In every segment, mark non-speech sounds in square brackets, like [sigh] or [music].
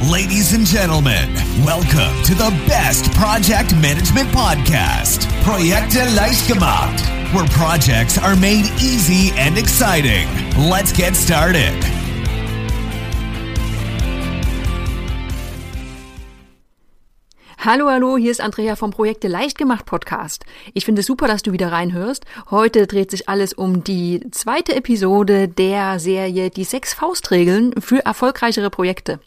Ladies and gentlemen, welcome to the best project management podcast, Projekte leicht gemacht, where projects are made easy and exciting. Let's get started. Hallo, hallo, hier ist Andrea vom Projekte leicht gemacht Podcast. Ich finde es super, dass du wieder reinhörst. Heute dreht sich alles um die zweite Episode der Serie Die sechs Faustregeln für erfolgreichere Projekte.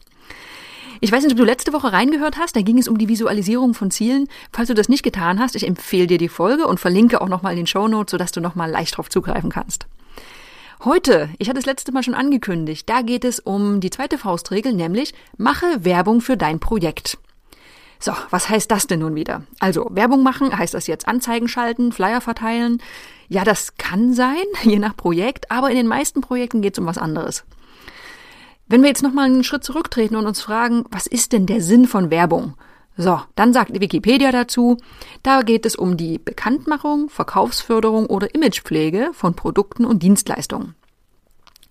Ich weiß nicht, ob du letzte Woche reingehört hast, da ging es um die Visualisierung von Zielen. Falls du das nicht getan hast, ich empfehle dir die Folge und verlinke auch nochmal in den Show Notes, sodass du nochmal leicht drauf zugreifen kannst. Heute, ich hatte es letzte Mal schon angekündigt, da geht es um die zweite Faustregel, nämlich mache Werbung für dein Projekt. So, was heißt das denn nun wieder? Also, Werbung machen, heißt das jetzt Anzeigen schalten, Flyer verteilen? Ja, das kann sein, [laughs] je nach Projekt, aber in den meisten Projekten geht es um was anderes. Wenn wir jetzt nochmal einen Schritt zurücktreten und uns fragen, was ist denn der Sinn von Werbung? So, dann sagt Wikipedia dazu, da geht es um die Bekanntmachung, Verkaufsförderung oder Imagepflege von Produkten und Dienstleistungen.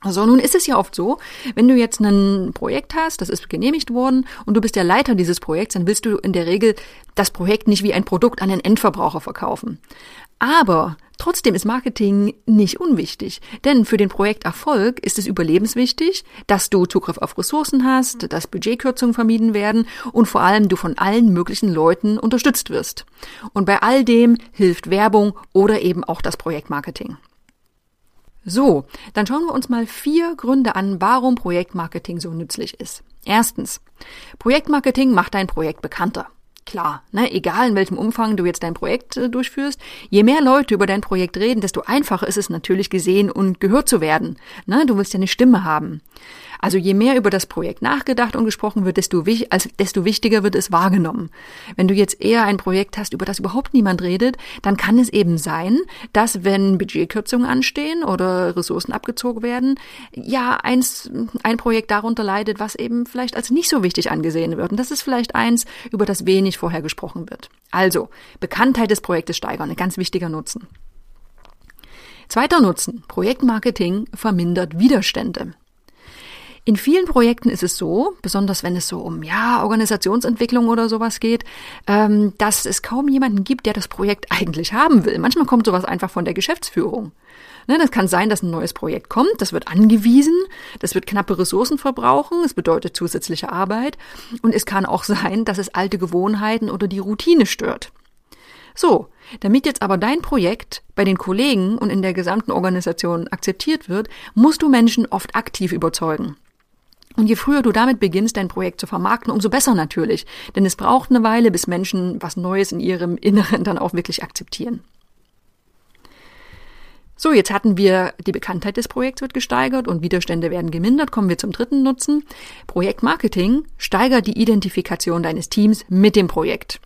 Also nun ist es ja oft so, wenn du jetzt ein Projekt hast, das ist genehmigt worden und du bist der Leiter dieses Projekts, dann willst du in der Regel das Projekt nicht wie ein Produkt an den Endverbraucher verkaufen. Aber trotzdem ist Marketing nicht unwichtig, denn für den Projekterfolg ist es überlebenswichtig, dass du Zugriff auf Ressourcen hast, dass Budgetkürzungen vermieden werden und vor allem du von allen möglichen Leuten unterstützt wirst. Und bei all dem hilft Werbung oder eben auch das Projektmarketing. So, dann schauen wir uns mal vier Gründe an, warum Projektmarketing so nützlich ist. Erstens, Projektmarketing macht dein Projekt bekannter. Klar, ne, egal in welchem Umfang du jetzt dein Projekt äh, durchführst, je mehr Leute über dein Projekt reden, desto einfacher ist es natürlich gesehen und gehört zu werden. Ne, du willst ja eine Stimme haben. Also je mehr über das Projekt nachgedacht und gesprochen wird, desto, als, desto wichtiger wird es wahrgenommen. Wenn du jetzt eher ein Projekt hast, über das überhaupt niemand redet, dann kann es eben sein, dass wenn Budgetkürzungen anstehen oder Ressourcen abgezogen werden, ja eins, ein Projekt darunter leidet, was eben vielleicht als nicht so wichtig angesehen wird. Und das ist vielleicht eins, über das wenig vorher gesprochen wird. Also, Bekanntheit des Projektes steigern, ein ganz wichtiger Nutzen. Zweiter Nutzen. Projektmarketing vermindert Widerstände. In vielen Projekten ist es so, besonders wenn es so um ja Organisationsentwicklung oder sowas geht, ähm, dass es kaum jemanden gibt, der das Projekt [laughs] eigentlich haben will. Manchmal kommt sowas einfach von der Geschäftsführung. Ne, das kann sein, dass ein neues Projekt kommt, das wird angewiesen, das wird knappe Ressourcen verbrauchen, es bedeutet zusätzliche Arbeit und es kann auch sein, dass es alte Gewohnheiten oder die Routine stört. So, damit jetzt aber dein Projekt bei den Kollegen und in der gesamten Organisation akzeptiert wird, musst du Menschen oft aktiv überzeugen. Und je früher du damit beginnst, dein Projekt zu vermarkten, umso besser natürlich. Denn es braucht eine Weile, bis Menschen was Neues in ihrem Inneren dann auch wirklich akzeptieren. So, jetzt hatten wir die Bekanntheit des Projekts wird gesteigert und Widerstände werden gemindert. Kommen wir zum dritten Nutzen. Projektmarketing steigert die Identifikation deines Teams mit dem Projekt.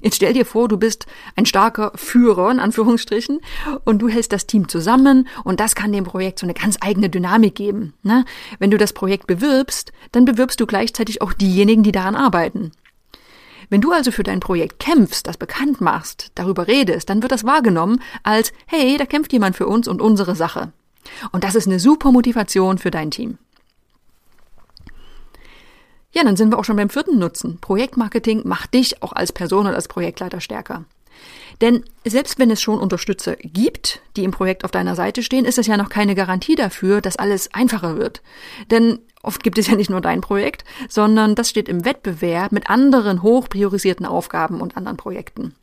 Jetzt stell dir vor, du bist ein starker Führer, in Anführungsstrichen, und du hältst das Team zusammen und das kann dem Projekt so eine ganz eigene Dynamik geben. Ne? Wenn du das Projekt bewirbst, dann bewirbst du gleichzeitig auch diejenigen, die daran arbeiten. Wenn du also für dein Projekt kämpfst, das bekannt machst, darüber redest, dann wird das wahrgenommen als, hey, da kämpft jemand für uns und unsere Sache. Und das ist eine super Motivation für dein Team. Ja, dann sind wir auch schon beim vierten Nutzen. Projektmarketing macht dich auch als Person und als Projektleiter stärker. Denn selbst wenn es schon Unterstützer gibt, die im Projekt auf deiner Seite stehen, ist es ja noch keine Garantie dafür, dass alles einfacher wird. Denn oft gibt es ja nicht nur dein Projekt, sondern das steht im Wettbewerb mit anderen hoch priorisierten Aufgaben und anderen Projekten.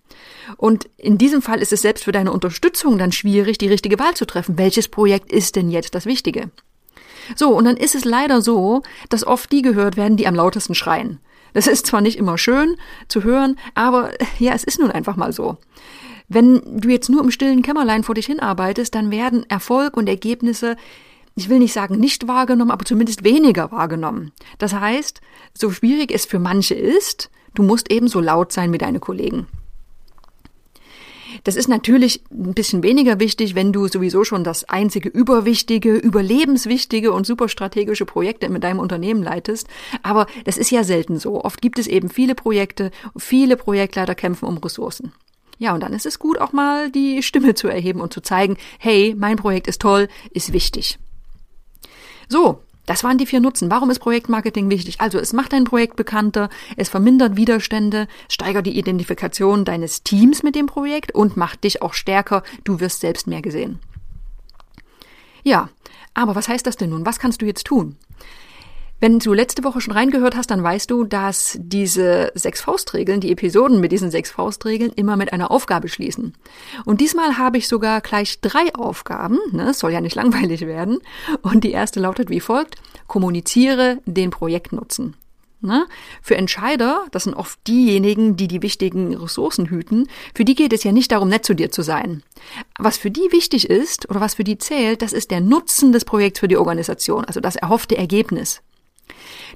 Und in diesem Fall ist es selbst für deine Unterstützung dann schwierig, die richtige Wahl zu treffen. Welches Projekt ist denn jetzt das Wichtige? So, und dann ist es leider so, dass oft die gehört werden, die am lautesten schreien. Das ist zwar nicht immer schön zu hören, aber ja, es ist nun einfach mal so. Wenn du jetzt nur im stillen Kämmerlein vor dich hinarbeitest, dann werden Erfolg und Ergebnisse, ich will nicht sagen nicht wahrgenommen, aber zumindest weniger wahrgenommen. Das heißt, so schwierig es für manche ist, du musst ebenso laut sein wie deine Kollegen. Das ist natürlich ein bisschen weniger wichtig, wenn du sowieso schon das einzige überwichtige, überlebenswichtige und super strategische Projekt mit deinem Unternehmen leitest. Aber das ist ja selten so. Oft gibt es eben viele Projekte, viele Projektleiter kämpfen um Ressourcen. Ja, und dann ist es gut, auch mal die Stimme zu erheben und zu zeigen, hey, mein Projekt ist toll, ist wichtig. So, Das waren die vier Nutzen. Warum ist Projektmarketing wichtig? Also es macht dein Projekt bekannter, es vermindert Widerstände, steigert die Identifikation deines Teams mit dem Projekt und macht dich auch stärker. Du wirst selbst mehr gesehen. Ja, aber was heißt das denn nun? Was kannst du jetzt tun? Wenn du letzte Woche schon reingehört hast, dann weißt du, dass diese sechs Faustregeln, die Episoden mit diesen sechs Faustregeln immer mit einer Aufgabe schließen. Und diesmal habe ich sogar gleich drei Aufgaben, ne, es soll ja nicht [laughs] langweilig werden. Und die erste lautet wie folgt, kommuniziere den Projektnutzen. Ne? Für Entscheider, das sind oft diejenigen, die die wichtigen Ressourcen hüten, für die geht es ja nicht darum, nett zu dir zu sein. Was für die wichtig ist oder was für die zählt, das ist der Nutzen des Projekts für die Organisation, also das erhoffte Ergebnis.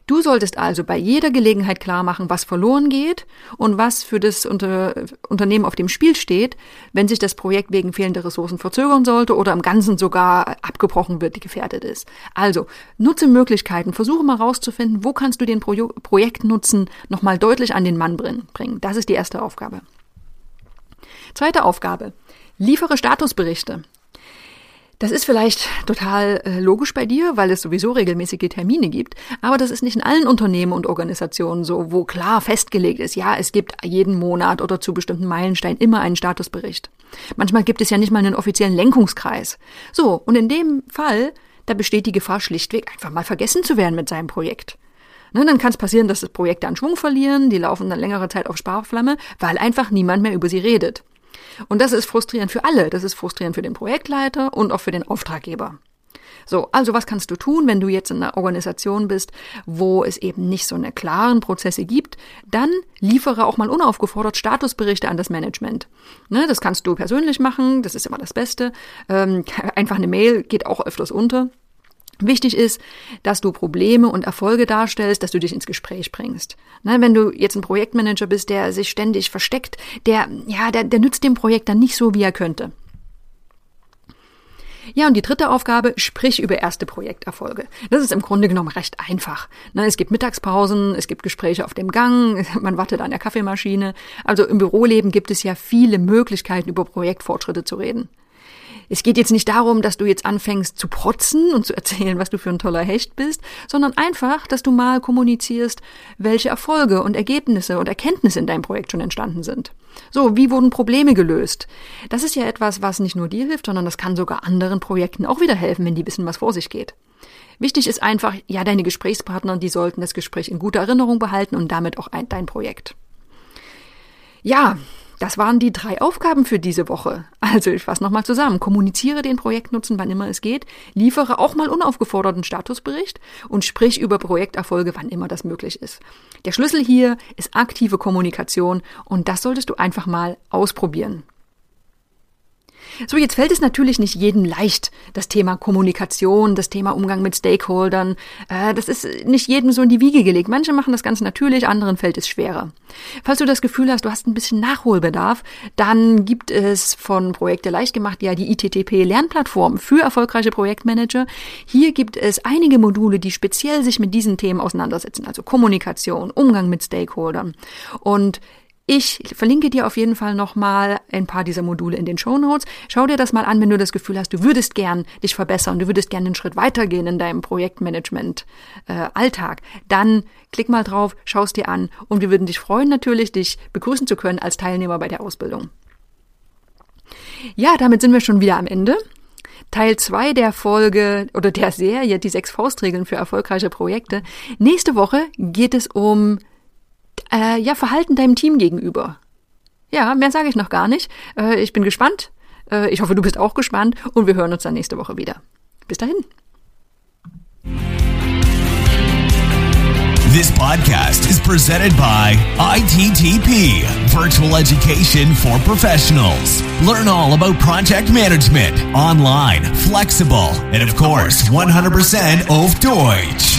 Du solltest also bei jeder Gelegenheit klar machen, was verloren geht und was für das Unter Unternehmen auf dem Spiel steht, wenn sich das Projekt wegen fehlender Ressourcen verzögern sollte oder im Ganzen sogar abgebrochen wird, die gefährdet ist. Also nutze Möglichkeiten, versuche mal rauszufinden, wo kannst du den Pro Projektnutzen nochmal deutlich an den Mann bringen. Das ist die erste Aufgabe. Zweite Aufgabe. Liefere Statusberichte. Das ist vielleicht total äh, logisch bei dir, weil es sowieso regelmäßige Termine gibt, aber das ist nicht in allen Unternehmen und Organisationen so, wo klar festgelegt ist, ja, es gibt jeden Monat oder zu bestimmten Meilensteinen immer einen Statusbericht. Manchmal gibt es ja nicht mal einen offiziellen Lenkungskreis. So, und in dem Fall, da besteht die Gefahr schlichtweg, einfach mal vergessen zu werden mit seinem Projekt. Ne, dann kann es passieren, dass das Projekte an Schwung verlieren, die laufen dann längere Zeit auf Sparflamme, weil einfach niemand mehr über sie redet. Und das ist frustrierend für alle. Das ist frustrierend für den Projektleiter und auch für den Auftraggeber. So, also was kannst du tun, wenn du jetzt in einer Organisation bist, wo es eben nicht so eine klaren Prozesse gibt? Dann liefere auch mal unaufgefordert Statusberichte an das Management. Ne, das kannst du persönlich machen, das ist immer das Beste. Ähm, [laughs] einfach eine Mail geht auch öfters unter. Wichtig ist, dass du Probleme und Erfolge darstellst, dass du dich ins Gespräch bringst. Ne, wenn du jetzt ein Projektmanager bist, der sich ständig versteckt, der, ja, der, der nützt dem Projekt dann nicht so, wie er könnte. Ja, und die dritte Aufgabe, sprich über erste Projekterfolge. Das ist im Grunde genommen recht einfach. Ne, es gibt Mittagspausen, es gibt Gespräche auf dem Gang, [laughs] man wartet an der Kaffeemaschine. Also im Büroleben gibt es ja viele Möglichkeiten, über Projektfortschritte zu reden. Es geht jetzt nicht darum, dass du jetzt anfängst zu protzen und zu erzählen, was du für ein toller Hecht bist, sondern einfach, dass du mal kommunizierst, welche Erfolge und Ergebnisse und Erkenntnisse in deinem Projekt schon entstanden sind. So, wie wurden Probleme gelöst? Das ist ja etwas, was nicht nur dir hilft, sondern das kann sogar anderen Projekten auch wieder helfen, wenn die wissen, was vor sich geht. Wichtig ist einfach, ja, deine Gesprächspartner, die sollten das Gespräch in guter Erinnerung behalten und damit auch ein, dein Projekt. Ja, das waren die drei Aufgaben für diese Woche. Also ich fasse nochmal zusammen. Kommuniziere den Projektnutzen, wann immer es geht. Liefere auch mal unaufgeforderten Statusbericht und sprich über Projekterfolge, wann immer das möglich ist. Der Schlüssel hier ist aktive Kommunikation und das solltest du einfach mal ausprobieren. So, jetzt fällt es natürlich nicht jedem leicht, das Thema Kommunikation, das Thema Umgang mit Stakeholdern. Äh, das ist nicht jedem so in die Wiege gelegt. Manche machen das ganz natürlich, anderen fällt es schwerer. Falls du das Gefühl hast, du hast ein bisschen Nachholbedarf, dann gibt es von Projekte leicht gemacht ja die ITTP Lernplattform für erfolgreiche Projektmanager. Hier gibt es einige Module, die speziell sich mit diesen Themen auseinandersetzen, also Kommunikation, Umgang mit Stakeholdern. Und ich verlinke dir auf jeden Fall nochmal ein paar dieser Module in den Show Notes. Schau dir das mal an, wenn du das Gefühl hast, du würdest gern dich verbessern, du würdest gern einen Schritt weitergehen in deinem Projektmanagement äh. Dann klick mal drauf, schau es dir an und wir würden dich freuen natürlich, dich begrüßen zu können als Teilnehmer bei der Ausbildung. Ja, damit sind wir schon wieder am Ende. Teil 2 der Folge oder der Serie, die sechs Faustregeln für erfolgreiche Projekte. Nächste Woche geht es um äh, ja, Verhalten deinem Team gegenüber. Ja, mehr sage ich noch gar nicht. Äh, ich bin gespannt. Äh, ich hoffe, du bist auch gespannt und wir hören uns dann nächste Woche wieder. Bis dahin. This podcast is presented by ITTP, Virtual Education for Professionals. Learn all about project management, online, flexible, and of course, 100% auf Deutsch.